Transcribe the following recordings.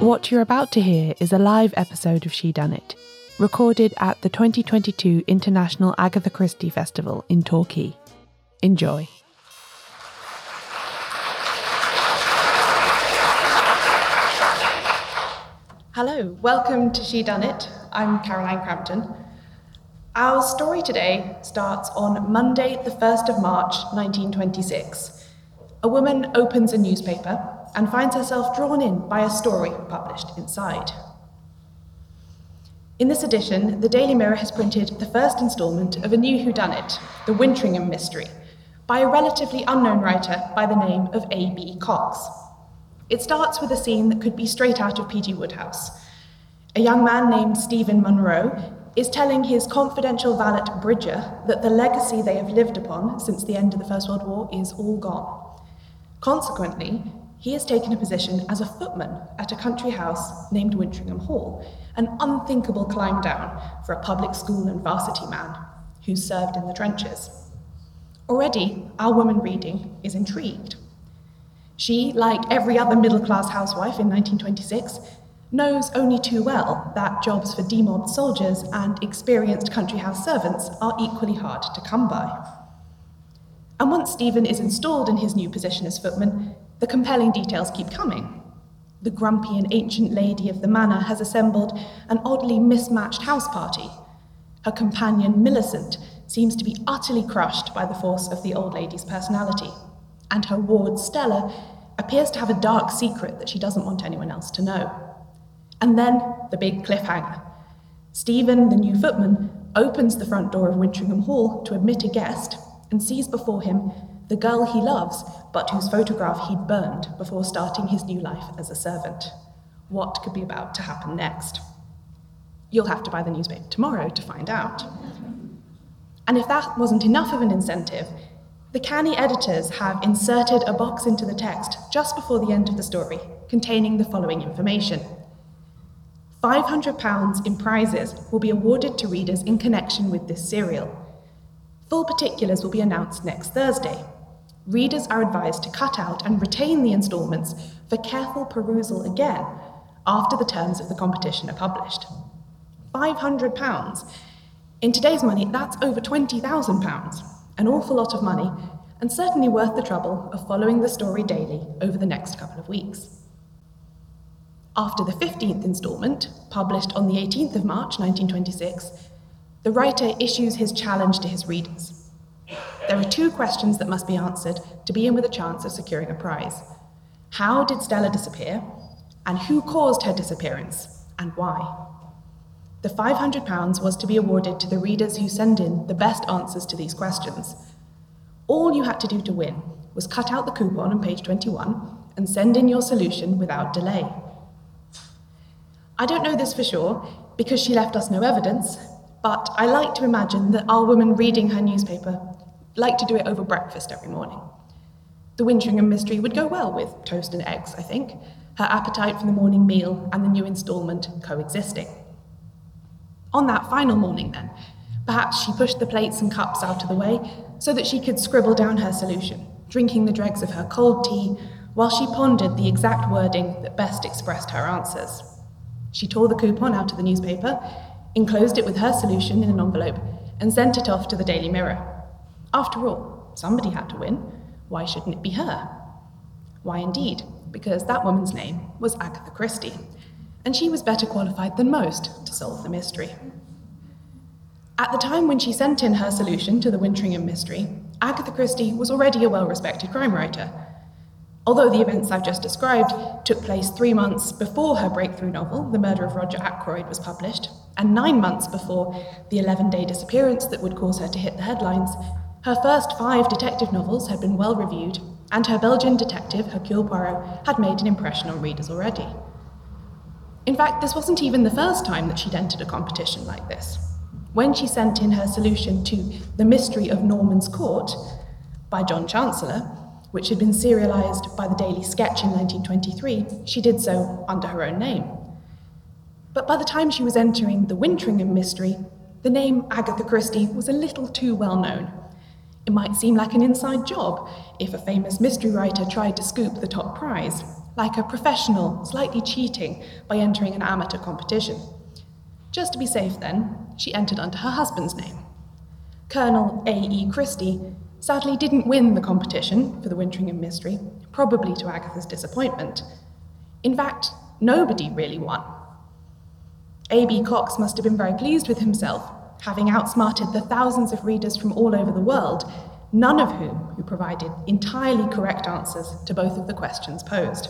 What you're about to hear is a live episode of Shedunnit, recorded at the 2022 International Agatha Christie Festival in Torquay. Enjoy. Hello, welcome to Shedunnit. I'm Caroline Crampton. Our story today starts on Monday, the 1st of March, 1926. A woman opens a newspaper and finds herself drawn in by a story published inside. In this edition, the Daily Mirror has printed the first instalment of a new whodunit, The Wintringham Mystery, by a relatively unknown writer by the name of A.B. Cox. It starts with a scene that could be straight out of P.G. Wodehouse. A young man named Stephen Munro is telling his confidential valet Bridger that the legacy they have lived upon since the end of the First World War is all gone. Consequently, he has taken a position as a footman at a country house named Wintringham Hall, an unthinkable climb down for a public school and varsity man who served in the trenches. Already, our woman reading is intrigued. She, like every other middle class housewife in 1926, knows only too well that jobs for demobbed soldiers and experienced country house servants are equally hard to come by. And once Stephen is installed in his new position as footman, the compelling details keep coming. The grumpy and ancient lady of the manor has assembled an oddly mismatched house party. Her companion, Millicent, seems to be utterly crushed by the force of the old lady's personality, and her ward, Stella, appears to have a dark secret that she doesn't want anyone else to know. And then the big cliffhanger. Stephen, the new footman, opens the front door of Wintringham Hall to admit a guest and sees before him the girl he loves, but whose photograph he'd burned before starting his new life as a servant. What could be about to happen next? You'll have to buy the newspaper tomorrow to find out. And if that wasn't enough of an incentive, the canny editors have inserted a box into the text just before the end of the story containing the following information. £500 in prizes will be awarded to readers in connection with this serial. Full particulars will be announced next Thursday, readers are advised to cut out and retain the instalments for careful perusal again after the terms of the competition are published. £500. In today's money, that's over £20,000, an awful lot of money, and certainly worth the trouble of following the story daily over the next couple of weeks. After the 15th instalment, published on the 18th of March 1926, the writer issues his challenge to his readers. There are two questions that must be answered to be in with a chance of securing a prize. How did Stella disappear? And who caused her disappearance? And why? The £500 was to be awarded to the readers who send in the best answers to these questions. All you had to do to win was cut out the coupon on page 21 and send in your solution without delay. I don't know this for sure because she left us no evidence, but I like to imagine that our woman reading her newspaper like to do it over breakfast every morning. The Wintringham mystery would go well with toast and eggs, I think, her appetite for the morning meal and the new instalment coexisting. On that final morning, then, perhaps she pushed the plates and cups out of the way so that she could scribble down her solution, drinking the dregs of her cold tea while she pondered the exact wording that best expressed her answers. She tore the coupon out of the newspaper, enclosed it with her solution in an envelope, and sent it off to the Daily Mirror. After all, somebody had to win. Why shouldn't it be her? Why, indeed, because that woman's name was Agatha Christie, and she was better qualified than most to solve the mystery. At the time when she sent in her solution to the Wintringham mystery, Agatha Christie was already a well respected crime writer. Although the events I've just described took place three months before her breakthrough novel, The Murder of Roger Ackroyd, was published, and nine months before the 11 day disappearance that would cause her to hit the headlines, her first five detective novels had been well reviewed, and her Belgian detective, Hercule Poirot, had made an impression on readers already. In fact, this wasn't even the first time that she'd entered a competition like this. When she sent in her solution to The Mystery of Norman's Court by John Chancellor, which had been serialized by the Daily Sketch in 1923, she did so under her own name. But by the time she was entering the Wintringham mystery, the name Agatha Christie was a little too well known. It might seem like an inside job if a famous mystery writer tried to scoop the top prize, like a professional slightly cheating by entering an amateur competition. Just to be safe, then, she entered under her husband's name. Colonel A.E. Christie sadly didn't win the competition for the Wintringham mystery, probably to Agatha's disappointment. In fact, nobody really won. A.B. Cox must have been very pleased with himself, having outsmarted the thousands of readers from all over the world, none of whom who provided entirely correct answers to both of the questions posed.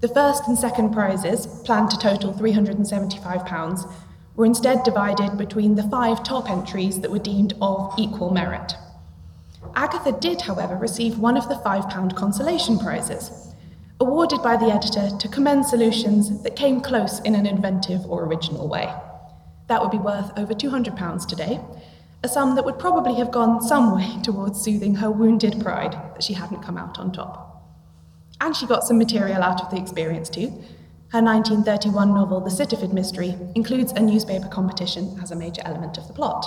The first and second prizes, planned to total £375, were instead divided between the five top entries that were deemed of equal merit. Agatha did, however, receive one of the £5 consolation prizes, awarded by the editor to commend solutions that came close in an inventive or original way. That would be worth over £200 today, a sum that would probably have gone some way towards soothing her wounded pride that she hadn't come out on top. And she got some material out of the experience too. Her 1931 novel, The Sittaford Mystery, includes a newspaper competition as a major element of the plot.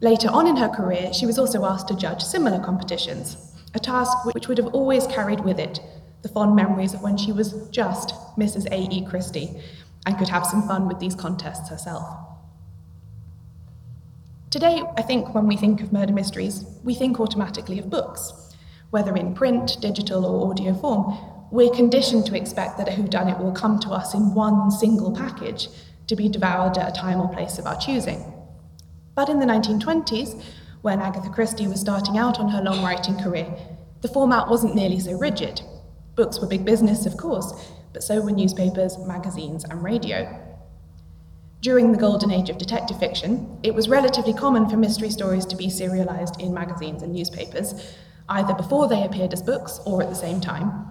Later on in her career, she was also asked to judge similar competitions, a task which would have always carried with it the fond memories of when she was just Mrs. A.E. Christie and could have some fun with these contests herself. Today, I think when we think of murder mysteries, we think automatically of books. Whether in print, digital, or audio form, we're conditioned to expect that a whodunit will come to us in one single package to be devoured at a time or place of our choosing. But in the 1920s, when Agatha Christie was starting out on her long writing career, the format wasn't nearly so rigid. Books were big business, of course, but so were newspapers, magazines, and radio. During the golden age of detective fiction, it was relatively common for mystery stories to be serialized in magazines and newspapers, either before they appeared as books or at the same time.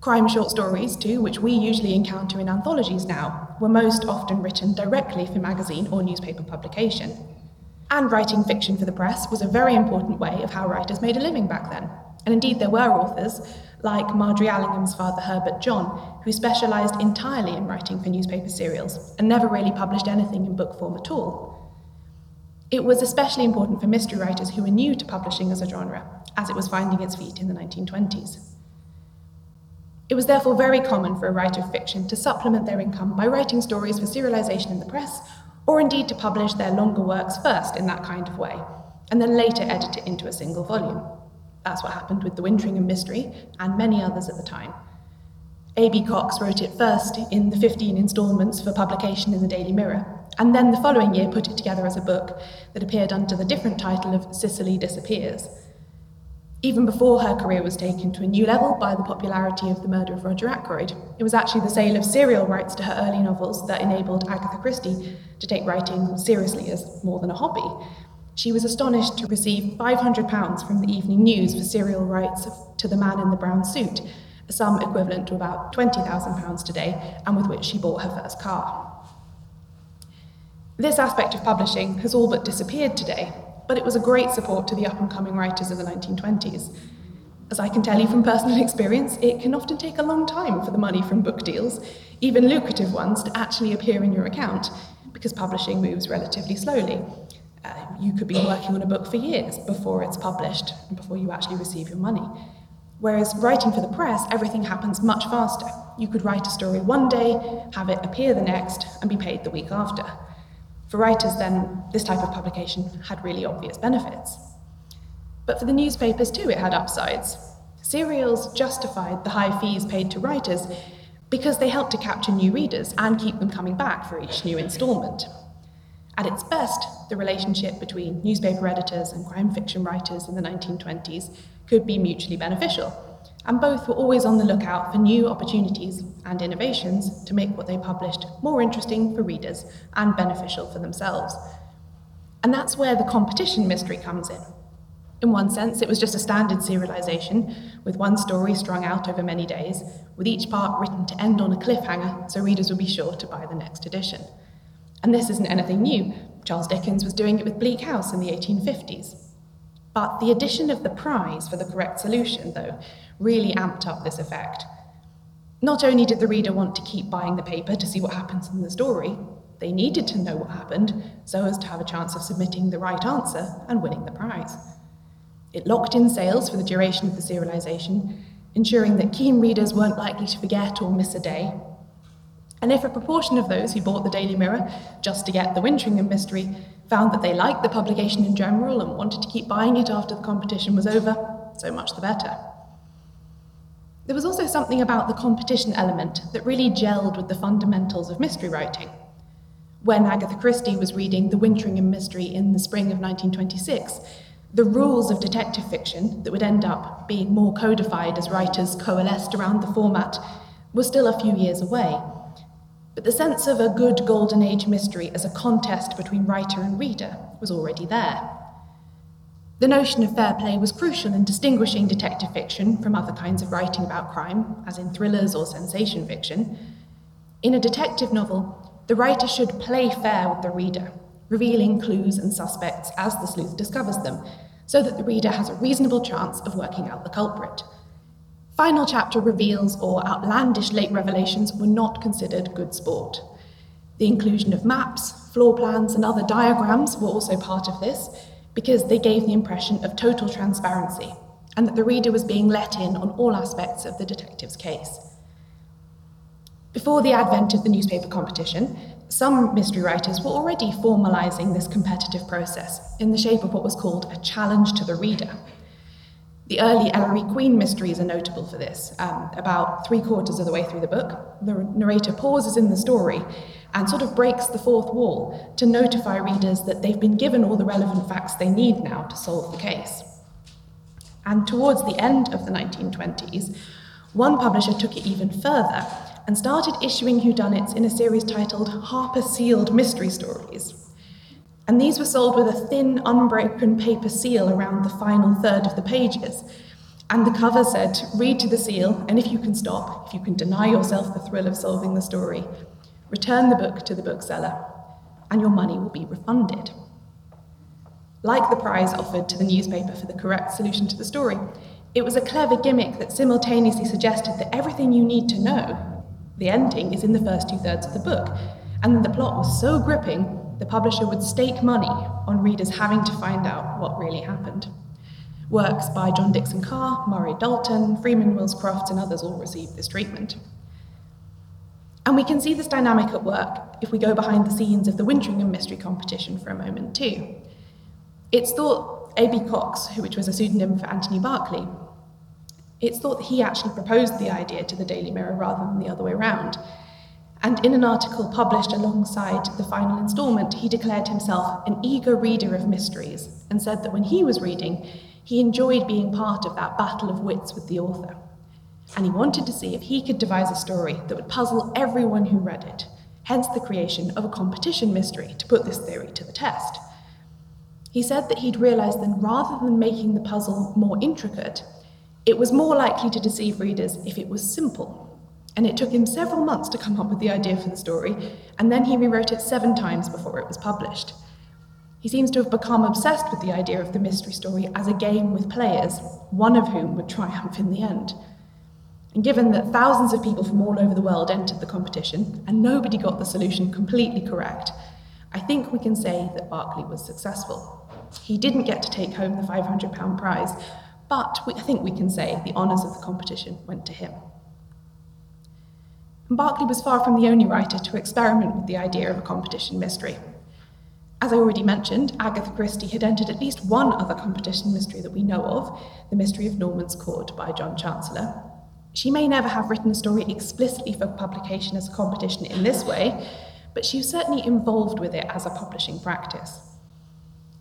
Crime short stories, too, which we usually encounter in anthologies now, were most often written directly for magazine or newspaper publication. And writing fiction for the press was a very important way of how writers made a living back then. And indeed, there were authors, like Margery Allingham's father Herbert John, who specialised entirely in writing for newspaper serials and never really published anything in book form at all. It was especially important for mystery writers who were new to publishing as a genre, as it was finding its feet in the 1920s. It was therefore very common for a writer of fiction to supplement their income by writing stories for serialization in the press or indeed to publish their longer works first in that kind of way, and then later edit it into a single volume. That's what happened with The Wintringham Mystery and many others at the time. A.B. Cox wrote it first in the 15 instalments for publication in the Daily Mirror, and then the following year put it together as a book that appeared under the different title of Cicely Disappears. Even before her career was taken to a new level by the popularity of The Murder of Roger Ackroyd, it was actually the sale of serial rights to her early novels that enabled Agatha Christie to take writing seriously as more than a hobby. She was astonished to receive £500 from the Evening News for serial rights to The Man in the Brown Suit, a sum equivalent to about £20,000 today, and with which she bought her first car. This aspect of publishing has all but disappeared today, but it was a great support to the up and coming writers of the 1920s. As I can tell you from personal experience, it can often take a long time for the money from book deals, even lucrative ones, to actually appear in your account, because publishing moves relatively slowly. Uh, you could be working on a book for years before it's published and before you actually receive your money. Whereas writing for the press, everything happens much faster. You could write a story one day, have it appear the next, and be paid the week after. For writers, then, this type of publication had really obvious benefits. But for the newspapers, too, it had upsides. Serials justified the high fees paid to writers because they helped to capture new readers and keep them coming back for each new instalment. At its best, the relationship between newspaper editors and crime fiction writers in the 1920s could be mutually beneficial and both were always on the lookout for new opportunities and innovations to make what they published more interesting for readers and beneficial for themselves. And that's where the competition mystery comes in. In one sense, it was just a standard serialization, with one story strung out over many days, with each part written to end on a cliffhanger so readers would be sure to buy the next edition. And this isn't anything new. Charles Dickens was doing it with Bleak House in the 1850s. But the addition of the prize for the correct solution, though, really amped up this effect. Not only did the reader want to keep buying the paper to see what happens in the story, they needed to know what happened so as to have a chance of submitting the right answer and winning the prize. It locked in sales for the duration of the serialization, ensuring that keen readers weren't likely to forget or miss a day. And if a proportion of those who bought the Daily Mirror just to get the Wintringham mystery found that they liked the publication in general and wanted to keep buying it after the competition was over, so much the better. There was also something about the competition element that really gelled with the fundamentals of mystery writing. When Agatha Christie was reading The Wintringham Mystery in the spring of 1926, the rules of detective fiction that would end up being more codified as writers coalesced around the format were still a few years away. But the sense of a good Golden Age mystery as a contest between writer and reader was already there. The notion of fair play was crucial in distinguishing detective fiction from other kinds of writing about crime, as in thrillers or sensation fiction. In a detective novel, the writer should play fair with the reader, revealing clues and suspects as the sleuth discovers them, so that the reader has a reasonable chance of working out the culprit. Final chapter reveals or outlandish late revelations were not considered good sport. The inclusion of maps, floor plans, and other diagrams were also part of this because they gave the impression of total transparency and that the reader was being let in on all aspects of the detective's case. Before the advent of the newspaper competition, some mystery writers were already formalizing this competitive process in the shape of what was called a challenge to the reader. The early Ellery Queen mysteries are notable for this. Um, about three quarters of the way through the book, the narrator pauses in the story and sort of breaks the fourth wall to notify readers that they've been given all the relevant facts they need now to solve the case. And towards the end of the 1920s, one publisher took it even further and started issuing whodunits in a series titled Harper Sealed Mystery Stories. And these were sold with a thin, unbroken paper seal around the final third of the pages. And the cover said, Read to the seal, and if you can stop, if you can deny yourself the thrill of solving the story, return the book to the bookseller, and your money will be refunded. Like the prize offered to the newspaper for the correct solution to the story, it was a clever gimmick that simultaneously suggested that everything you need to know the ending is in the first two thirds of the book. And the plot was so gripping, the publisher would stake money on readers having to find out what really happened. Works by John Dickson Carr, Murray Dalton, Freeman Wills Crofts, and others all received this treatment. And we can see this dynamic at work if we go behind the scenes of the Wintringham Mystery Competition for a moment, too. It's thought A.B. Cox, which was a pseudonym for Anthony Berkeley, it's thought that he actually proposed the idea to the Daily Mirror rather than the other way around. And in an article published alongside the final instalment, he declared himself an eager reader of mysteries and said that when he was reading, he enjoyed being part of that battle of wits with the author. And he wanted to see if he could devise a story that would puzzle everyone who read it, hence the creation of a competition mystery to put this theory to the test. He said that he'd realized that rather than making the puzzle more intricate, it was more likely to deceive readers if it was simple, and it took him several months to come up with the idea for the story, and then he rewrote it seven times before it was published. He seems to have become obsessed with the idea of the mystery story as a game with players, one of whom would triumph in the end. And given that thousands of people from all over the world entered the competition and nobody got the solution completely correct, I think we can say that Berkeley was successful. He didn't get to take home the £500 prize, but we, I think we can say the honours of the competition went to him. And Berkeley was far from the only writer to experiment with the idea of a competition mystery. As I already mentioned, Agatha Christie had entered at least one other competition mystery that we know of, The Mystery of Norman's Court by John Chancellor. She may never have written a story explicitly for publication as a competition in this way, but she was certainly involved with it as a publishing practice.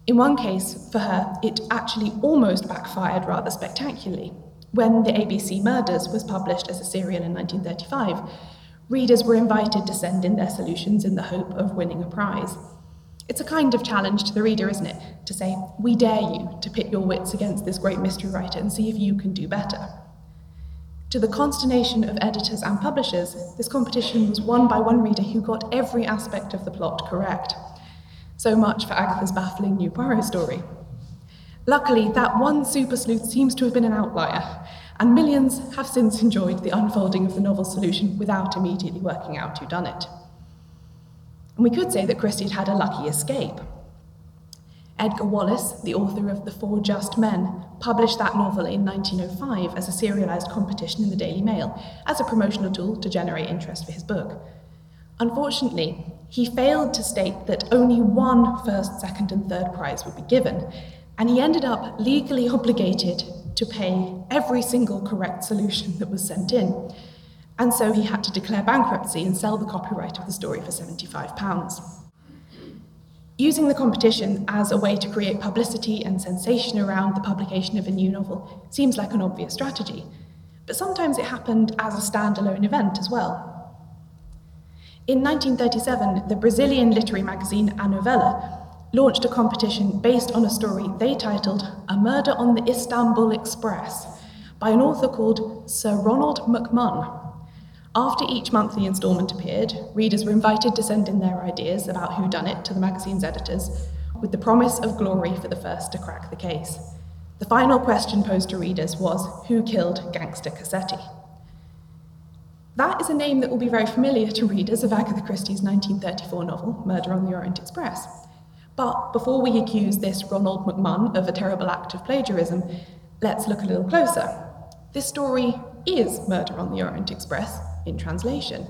In one case, for her, it actually almost backfired rather spectacularly. When The ABC Murders was published as a serial in 1935, readers were invited to send in their solutions in the hope of winning a prize. It's a kind of challenge to the reader, isn't it? To say, we dare you to pit your wits against this great mystery writer and see if you can do better. To the consternation of editors and publishers, this competition was won by one reader who got every aspect of the plot correct. So much for Agatha's baffling new Poirot story. Luckily, that one super sleuth seems to have been an outlier, and millions have since enjoyed the unfolding of the novel's solution without immediately working out who done it. And we could say that Christie had had a lucky escape. Edgar Wallace, the author of The Four Just Men, published that novel in 1905 as a serialized competition in the Daily Mail, as a promotional tool to generate interest for his book. Unfortunately, he failed to state that only one first, second, and third prize would be given, and he ended up legally obligated to pay every single correct solution that was sent in. And so he had to declare bankruptcy and sell the copyright of the story for £75. Using the competition as a way to create publicity and sensation around the publication of a new novel seems like an obvious strategy, but sometimes it happened as a standalone event as well. In 1937, the Brazilian literary magazine A Novela launched a competition based on a story they titled A Murder on the Istanbul Express by an author called Sir Ronald McMunn. After each monthly instalment appeared, readers were invited to send in their ideas about who done it to the magazine's editors, with the promise of glory for the first to crack the case. The final question posed to readers was Who killed Gangster Cassetti? That is a name that will be very familiar to readers of Agatha Christie's 1934 novel, Murder on the Orient Express. But before we accuse this Ronald McMunn of a terrible act of plagiarism, let's look a little closer. This story is Murder on the Orient Express, in translation.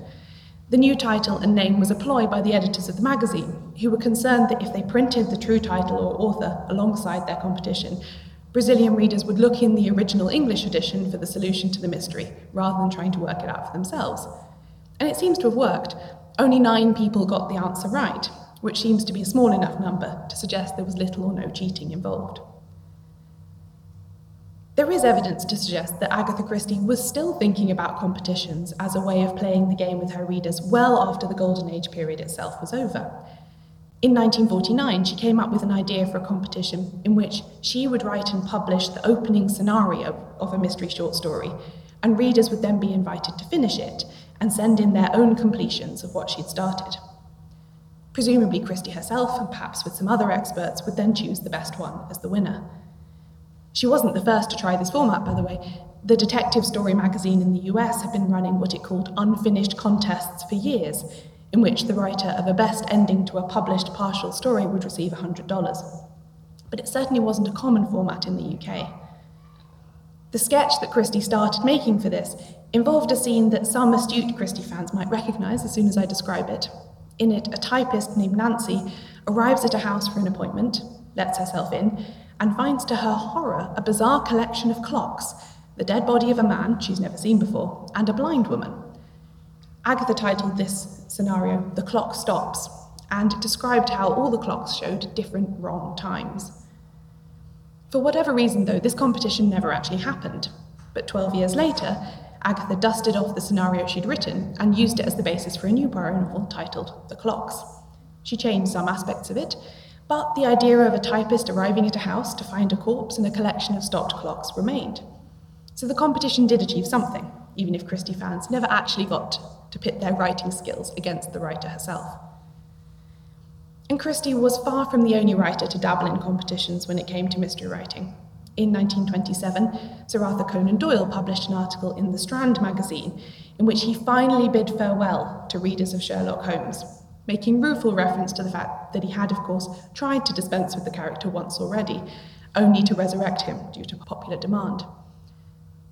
The new title and name was a ploy by the editors of the magazine, who were concerned that if they printed the true title or author alongside their competition, Brazilian readers would look in the original English edition for the solution to the mystery, rather than trying to work it out for themselves. And it seems to have worked. Only nine people got the answer right, which seems to be a small enough number to suggest there was little or no cheating involved. There is evidence to suggest that Agatha Christie was still thinking about competitions as a way of playing the game with her readers well after the Golden Age period itself was over. In 1949, she came up with an idea for a competition in which she would write and publish the opening scenario of a mystery short story, and readers would then be invited to finish it and send in their own completions of what she'd started. Presumably, Christie herself, and perhaps with some other experts, would then choose the best one as the winner. She wasn't the first to try this format, by the way. The Detective Story magazine in the US had been running what it called unfinished contests for years, in which the writer of a best ending to a published partial story would receive $100. But it certainly wasn't a common format in the UK. The sketch that Christie started making for this involved a scene that some astute Christie fans might recognise as soon as I describe it. In it, a typist named Nancy arrives at a house for an appointment, lets herself in, and finds to her horror a bizarre collection of clocks the dead body of a man she's never seen before, and a blind woman. Agatha titled this scenario The Clock Stops and described how all the clocks showed different wrong times. For whatever reason, though, this competition never actually happened. But 12 years later, Agatha dusted off the scenario she'd written and used it as the basis for a new Poirot novel titled The Clocks. She changed some aspects of it, but the idea of a typist arriving at a house to find a corpse and a collection of stopped clocks remained. So the competition did achieve something, even if Christie fans never actually got to pit their writing skills against the writer herself. And Christie was far from the only writer to dabble in competitions when it came to mystery writing. In 1927, Sir Arthur Conan Doyle published an article in The Strand magazine in which he finally bid farewell to readers of Sherlock Holmes, making rueful reference to the fact that he had, of course, tried to dispense with the character once already, only to resurrect him due to popular demand.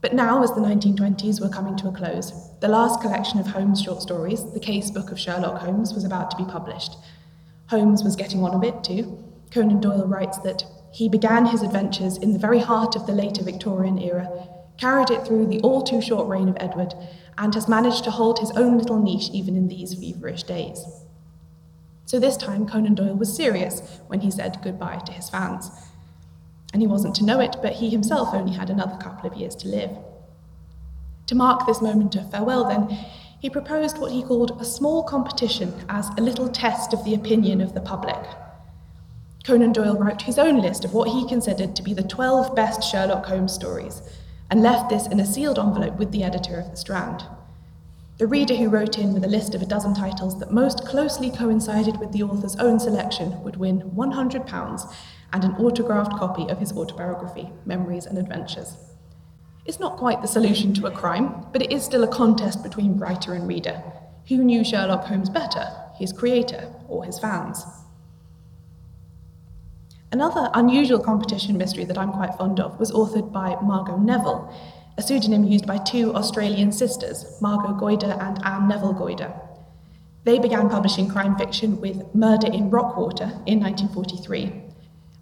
But now, as the 1920s were coming to a close, the last collection of Holmes short stories, The Case Book of Sherlock Holmes, was about to be published. Holmes was getting on a bit too. Conan Doyle writes that he began his adventures in the very heart of the later Victorian era, carried it through the all too short reign of Edward, and has managed to hold his own little niche even in these feverish days. So this time, Conan Doyle was serious when he said goodbye to his fans. And he wasn't to know it, but he himself only had another couple of years to live. To mark this moment of farewell, then, he proposed what he called a small competition as a little test of the opinion of the public. Conan Doyle wrote his own list of what he considered to be the 12 best Sherlock Holmes stories and left this in a sealed envelope with the editor of The Strand. The reader who wrote in with a list of a dozen titles that most closely coincided with the author's own selection would win £100 and an autographed copy of his autobiography, Memories and Adventures. It's not quite the solution to a crime, but it is still a contest between writer and reader. Who knew Sherlock Holmes better, his creator or his fans? Another unusual competition mystery that I'm quite fond of was authored by Margot Neville, a pseudonym used by two Australian sisters, Margot Goyder and Anne Neville Goyder. They began publishing crime fiction with Murder in Rockwater in 1943.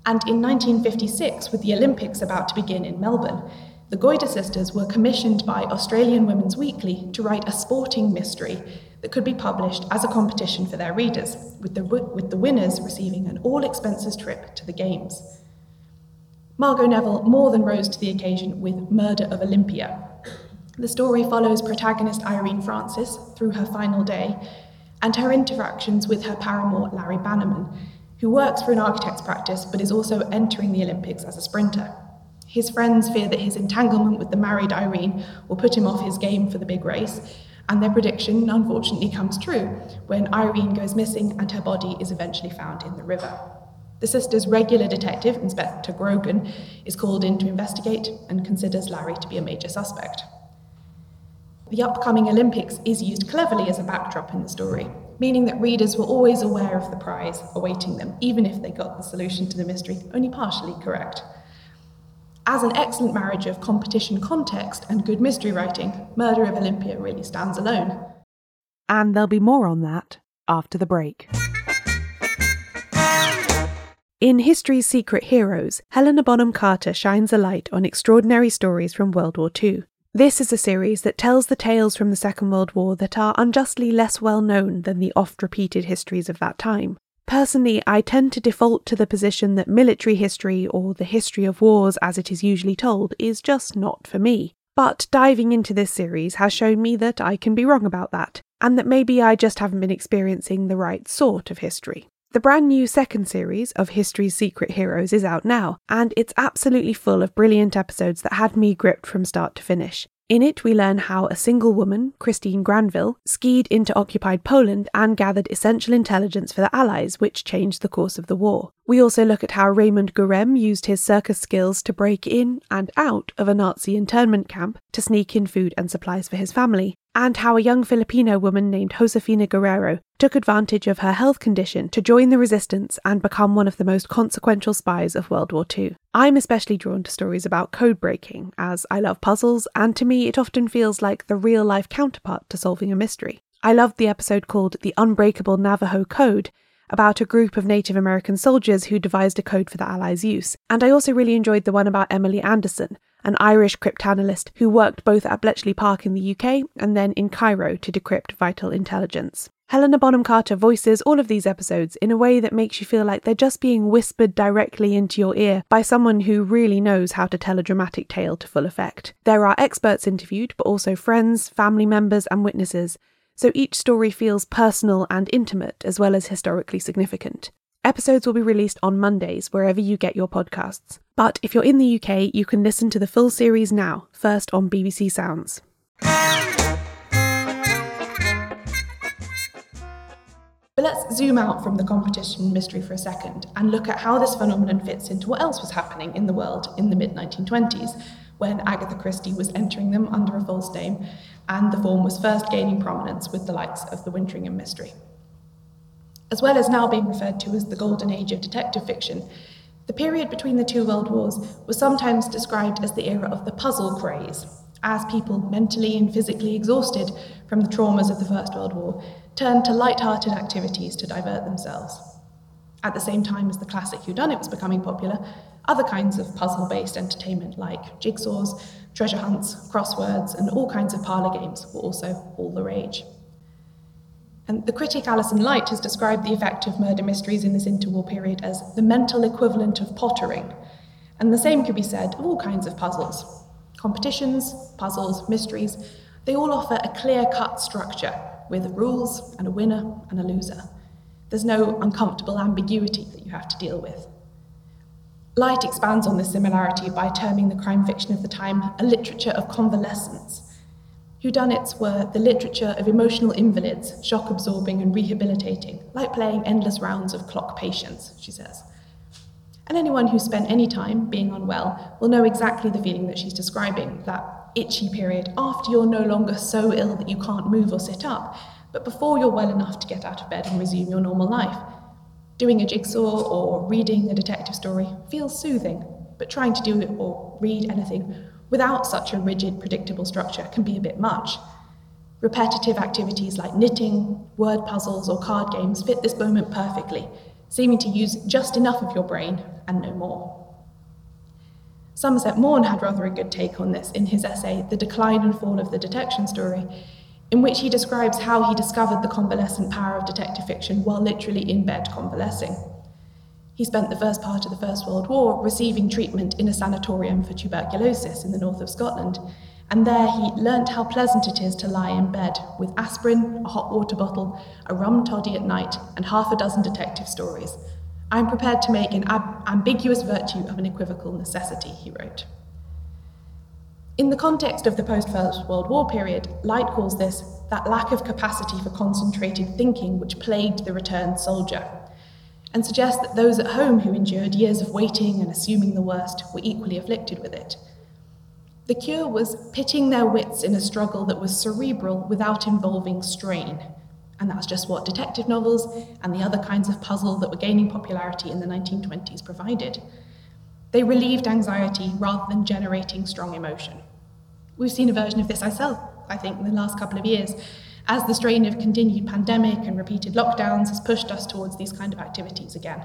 And in 1956, with the Olympics about to begin in Melbourne, the Goyder sisters were commissioned by Australian Women's Weekly to write a sporting mystery that could be published as a competition for their readers, with the, with the winners receiving an all expenses trip to the Games. Margot Neville more than rose to the occasion with Murder of Olympia. The story follows protagonist Irene Francis through her final day and her interactions with her paramour Larry Bannerman, who works for an architect's practice but is also entering the Olympics as a sprinter. His friends fear that his entanglement with the married Irene will put him off his game for the big race, and their prediction unfortunately comes true when Irene goes missing and her body is eventually found in the river. The sister's regular detective, Inspector Grogan, is called in to investigate and considers Larry to be a major suspect. The upcoming Olympics is used cleverly as a backdrop in the story, meaning that readers were always aware of the prize awaiting them, even if they got the solution to the mystery only partially correct. As an excellent marriage of competition context and good mystery writing, Murder of Olympia really stands alone. And there'll be more on that after the break. In History's Secret Heroes, Helena Bonham Carter shines a light on extraordinary stories from World War II. This is a series that tells the tales from the Second World War that are unjustly less well known than the oft repeated histories of that time. Personally, I tend to default to the position that military history, or the history of wars as it is usually told, is just not for me. But diving into this series has shown me that I can be wrong about that, and that maybe I just haven't been experiencing the right sort of history. The brand new second series of History's Secret Heroes is out now, and it's absolutely full of brilliant episodes that had me gripped from start to finish. In it, we learn how a single woman, Christine Granville, skied into occupied Poland and gathered essential intelligence for the Allies, which changed the course of the war. We also look at how Raymond Gurême used his circus skills to break in and out of a Nazi internment camp to sneak in food and supplies for his family, and how a young Filipino woman named Josefina Guerrero took advantage of her health condition to join the resistance and become one of the most consequential spies of World War II. I'm especially drawn to stories about code breaking, as I love puzzles, and to me it often feels like the real life counterpart to solving a mystery. I loved the episode called The Unbreakable Navajo Code, about a group of Native American soldiers who devised a code for the Allies' use. And I also really enjoyed the one about Emily Anderson, an Irish cryptanalyst who worked both at Bletchley Park in the UK and then in Cairo to decrypt vital intelligence. Helena Bonham Carter voices all of these episodes in a way that makes you feel like they're just being whispered directly into your ear by someone who really knows how to tell a dramatic tale to full effect. There are experts interviewed, but also friends, family members, and witnesses, so each story feels personal and intimate as well as historically significant. Episodes will be released on Mondays wherever you get your podcasts. But if you're in the UK, you can listen to the full series now, first on BBC Sounds. But let's zoom out from the competition mystery for a second and look at how this phenomenon fits into what else was happening in the world in the mid 1920s, when Agatha Christie was entering them under a false name, and the form was first gaining prominence with the likes of the Wintringham mystery. As well as now being referred to as the golden age of detective fiction, the period between the two world wars was sometimes described as the era of the puzzle craze, as people mentally and physically exhausted from the traumas of the First World War turned to light-hearted activities to divert themselves. At the same time as the classic whodunit was becoming popular, other kinds of puzzle-based entertainment like jigsaws, treasure hunts, crosswords, and all kinds of parlour games were also all the rage. And the critic Alison Light has described the effect of murder mysteries in this interwar period as the mental equivalent of pottering. And the same could be said of all kinds of puzzles. Competitions, puzzles, mysteries, they all offer a clear cut structure with rules and a winner and a loser. There's no uncomfortable ambiguity that you have to deal with. Light expands on this similarity by terming the crime fiction of the time a literature of convalescence. Whodunits were the literature of emotional invalids, shock absorbing and rehabilitating, like playing endless rounds of clock patience, she says. And anyone who's spent any time being unwell will know exactly the feeling that she's describing that itchy period after you're no longer so ill that you can't move or sit up, but before you're well enough to get out of bed and resume your normal life. Doing a jigsaw or reading a detective story feels soothing, but trying to do or read anything without such a rigid, predictable structure can be a bit much. Repetitive activities like knitting, word puzzles, or card games fit this moment perfectly, seeming to use just enough of your brain and no more. Somerset Maugham had rather a good take on this in his essay, The Decline and Fall of the Detection Story, in which he describes how he discovered the convalescent power of detective fiction while literally in bed convalescing. He spent the first part of the First World War receiving treatment in a sanatorium for tuberculosis in the north of Scotland, and there he learnt how pleasant it is to lie in bed with aspirin, a hot water bottle, a rum toddy at night, and half a dozen detective stories. I am prepared to make an ab- ambiguous virtue of an equivocal necessity, he wrote. In the context of the post First World War period, Light calls this that lack of capacity for concentrated thinking which plagued the returned soldier, and suggests that those at home who endured years of waiting and assuming the worst were equally afflicted with it. The cure was pitting their wits in a struggle that was cerebral without involving strain. And that's just what detective novels and the other kinds of puzzle that were gaining popularity in the 1920s provided. They relieved anxiety rather than generating strong emotion. We've seen a version of this ourselves, I think, in the last couple of years, as the strain of continued pandemic and repeated lockdowns has pushed us towards these kind of activities again.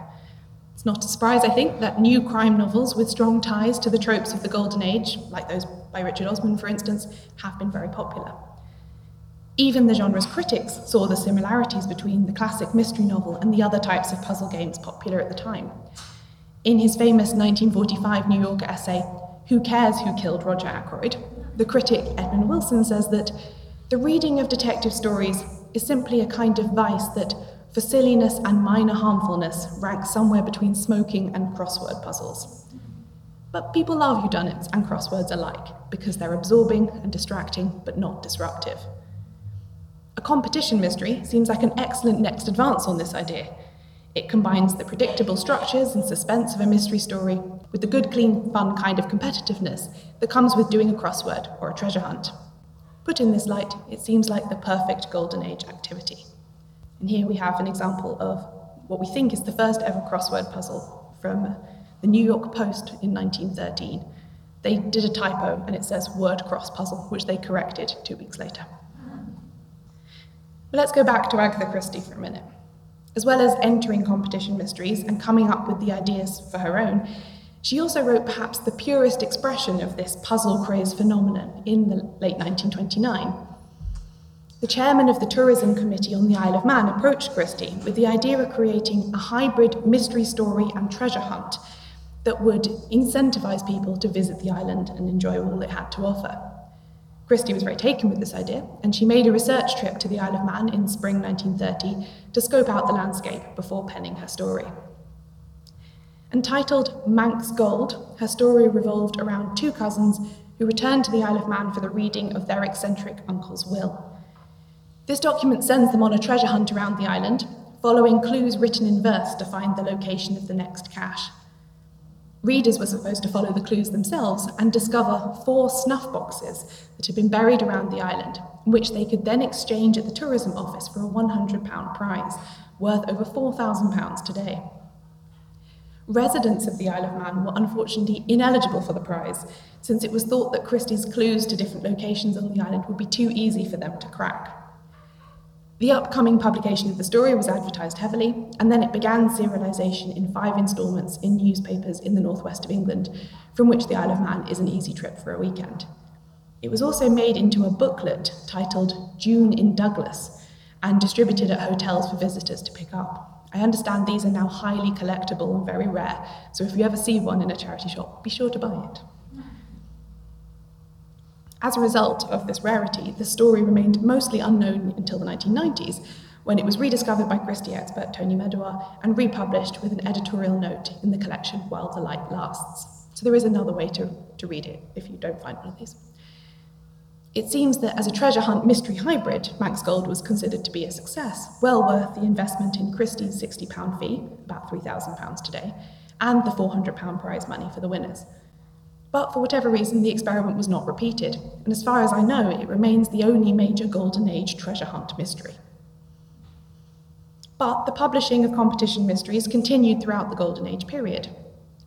It's not a surprise, I think, that new crime novels with strong ties to the tropes of the Golden Age, like those by Richard Osman, for instance, have been very popular. Even the genre's critics saw the similarities between the classic mystery novel and the other types of puzzle games popular at the time. In his famous 1945 New Yorker essay, Who Cares Who Killed Roger Ackroyd, the critic Edmund Wilson says that the reading of detective stories is simply a kind of vice that, for silliness and minor harmfulness, ranks somewhere between smoking and crossword puzzles. But people love whodunits and crosswords alike because they're absorbing and distracting, but not disruptive. A competition mystery seems like an excellent next advance on this idea. It combines the predictable structures and suspense of a mystery story with the good, clean, fun kind of competitiveness that comes with doing a crossword or a treasure hunt. Put in this light, it seems like the perfect golden age activity. And here we have an example of what we think is the first ever crossword puzzle from the New York Post in 1913. They did a typo and it says word cross puzzle, which they corrected two weeks later. But let's go back to Agatha Christie for a minute. As well as entering competition mysteries and coming up with the ideas for her own, she also wrote perhaps the purest expression of this puzzle craze phenomenon in the late 1929. The chairman of the Tourism Committee on the Isle of Man approached Christie with the idea of creating a hybrid mystery story and treasure hunt that would incentivize people to visit the island and enjoy all it had to offer. Christie was very taken with this idea, and she made a research trip to the Isle of Man in spring 1930 to scope out the landscape before penning her story. Entitled Manx Gold, her story revolved around two cousins who returned to the Isle of Man for the reading of their eccentric uncle's will. This document sends them on a treasure hunt around the island, following clues written in verse to find the location of the next cache. Readers were supposed to follow the clues themselves and discover four snuff boxes that had been buried around the island, which they could then exchange at the tourism office for a £100 prize, worth over £4,000 today. Residents of the Isle of Man were unfortunately ineligible for the prize, since it was thought that Christie's clues to different locations on the island would be too easy for them to crack. The upcoming publication of the story was advertised heavily, and then it began serialisation in five instalments in newspapers in the northwest of England, from which the Isle of Man is an easy trip for a weekend. It was also made into a booklet titled June in Douglas and distributed at hotels for visitors to pick up. I understand these are now highly collectible and very rare, so if you ever see one in a charity shop, be sure to buy it. As a result of this rarity, the story remained mostly unknown until the 1990s, when it was rediscovered by Christie expert Tony Medawar and republished with an editorial note in the collection While the Light Lasts. So there is another way to, to read it if you don't find one of these. It seems that as a treasure hunt mystery hybrid, Manx Gold was considered to be a success, well worth the investment in Christie's £60 fee, about £3,000 today, and the £400 prize money for the winners. But for whatever reason, the experiment was not repeated, and as far as I know, it remains the only major Golden Age treasure hunt mystery. But the publishing of competition mysteries continued throughout the Golden Age period.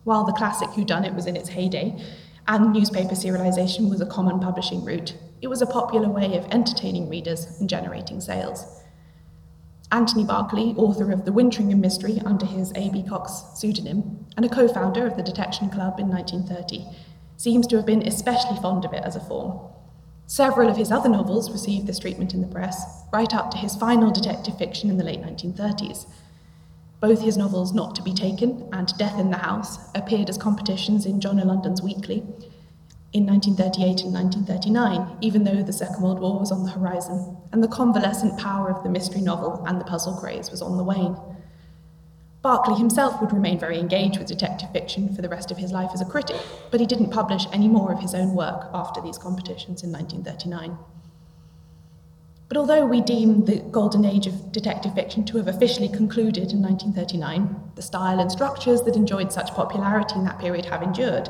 While the classic Whodunit was in its heyday, and newspaper serialization was a common publishing route, it was a popular way of entertaining readers and generating sales. Anthony Berkeley, author of The Wintringham Mystery under his A.B. Cox pseudonym, and a co founder of the Detection Club in 1930, seems to have been especially fond of it as a form. Several of his other novels received this treatment in the press, right up to his final detective fiction in the late 1930s. Both his novels Not to Be Taken and Death in the House appeared as competitions in John o' London's Weekly, in 1938 and 1939, even though the Second World War was on the horizon, and the convalescent power of the mystery novel and the puzzle craze was on the wane. Berkeley himself would remain very engaged with detective fiction for the rest of his life as a critic, but he didn't publish any more of his own work after these competitions in 1939. But although we deem the golden age of detective fiction to have officially concluded in 1939, the style and structures that enjoyed such popularity in that period have endured,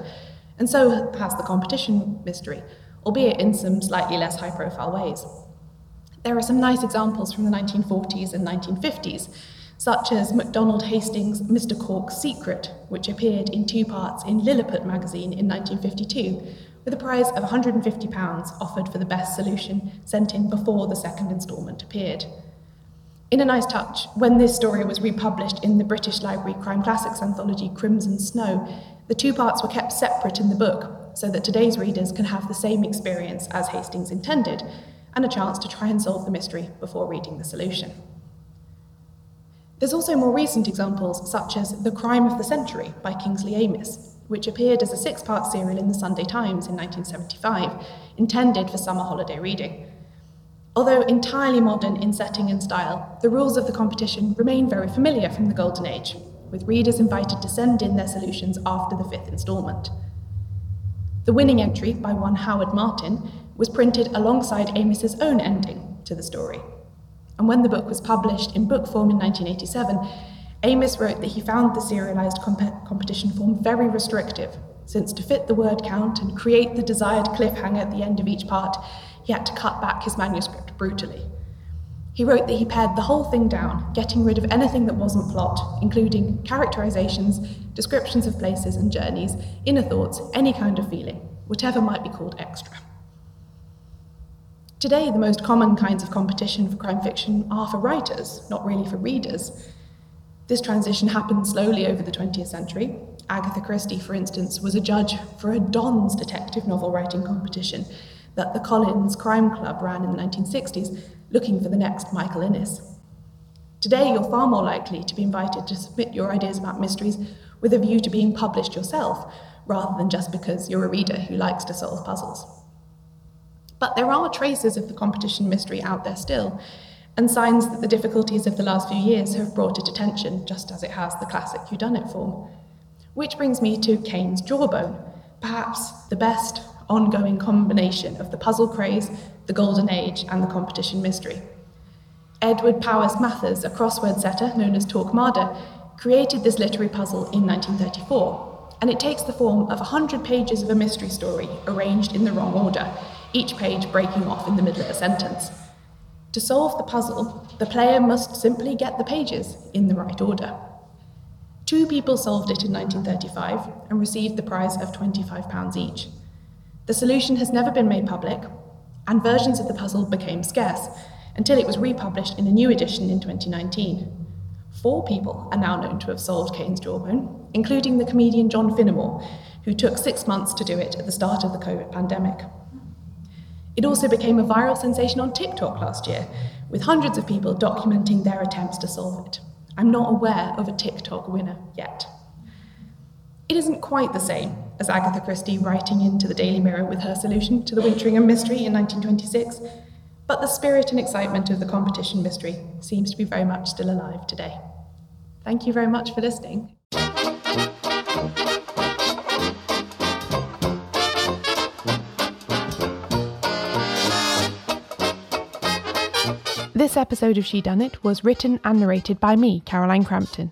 and so has the competition mystery, albeit in some slightly less high profile ways. There are some nice examples from the 1940s and 1950s, such as MacDonald Hastings' Mr. Cork's Secret, which appeared in two parts in Lilliput magazine in 1952, with a prize of £150 offered for the best solution sent in before the second instalment appeared. In a nice touch, when this story was republished in the British Library Crime Classics anthology Crimson Snow, the two parts were kept separate in the book so that today's readers can have the same experience as Hastings intended and a chance to try and solve the mystery before reading the solution. There's also more recent examples, such as The Crime of the Century by Kingsley Amis, which appeared as a six part serial in the Sunday Times in 1975, intended for summer holiday reading. Although entirely modern in setting and style, the rules of the competition remain very familiar from the Golden Age, with readers invited to send in their solutions after the fifth instalment. The winning entry by one Howard Martin was printed alongside Amis's own ending to the story. And when the book was published in book form in 1987, Amos wrote that he found the serialized comp- competition form very restrictive, since to fit the word count and create the desired cliffhanger at the end of each part, he had to cut back his manuscript brutally. He wrote that he pared the whole thing down, getting rid of anything that wasn't plot, including characterizations, descriptions of places and journeys, inner thoughts, any kind of feeling, whatever might be called extra. Today, the most common kinds of competition for crime fiction are for writers, not really for readers. This transition happened slowly over the 20th century. Agatha Christie, for instance, was a judge for a Don's detective novel writing competition that the Collins Crime Club ran in the 1960s looking for the next Michael Innes. Today, you're far more likely to be invited to submit your ideas about mysteries with a view to being published yourself, rather than just because you're a reader who likes to solve puzzles. But there are traces of the competition mystery out there still, and signs that the difficulties of the last few years have brought it attention, just as it has the classic whodunit form. Which brings me to Cain's Jawbone, perhaps the best ongoing combination of the puzzle craze, the golden age, and the competition mystery. Edward Powys Mathers, a crossword setter known as Torquemada, created this literary puzzle in 1934, and it takes the form of 100 pages of a mystery story arranged in the wrong order, each page breaking off in the middle of a sentence. To solve the puzzle, the player must simply get the pages in the right order. Two people solved it in 1935 and received the prize of £25 each. The solution has never been made public, and versions of the puzzle became scarce until it was republished in a new edition in 2019. Four people are now known to have solved Cain's jawbone, including the comedian John Finnemore, who took six months to do it at the start of the COVID pandemic. It also became a viral sensation on TikTok last year, with hundreds of people documenting their attempts to solve it. I'm not aware of a TikTok winner yet. It isn't quite the same as Agatha Christie writing into the Daily Mirror with her solution to the Wintringham mystery in 1926, but the spirit and excitement of the competition mystery seems to be very much still alive today. Thank you very much for listening. This episode of Shedunnit was written and narrated by me, Caroline Crampton.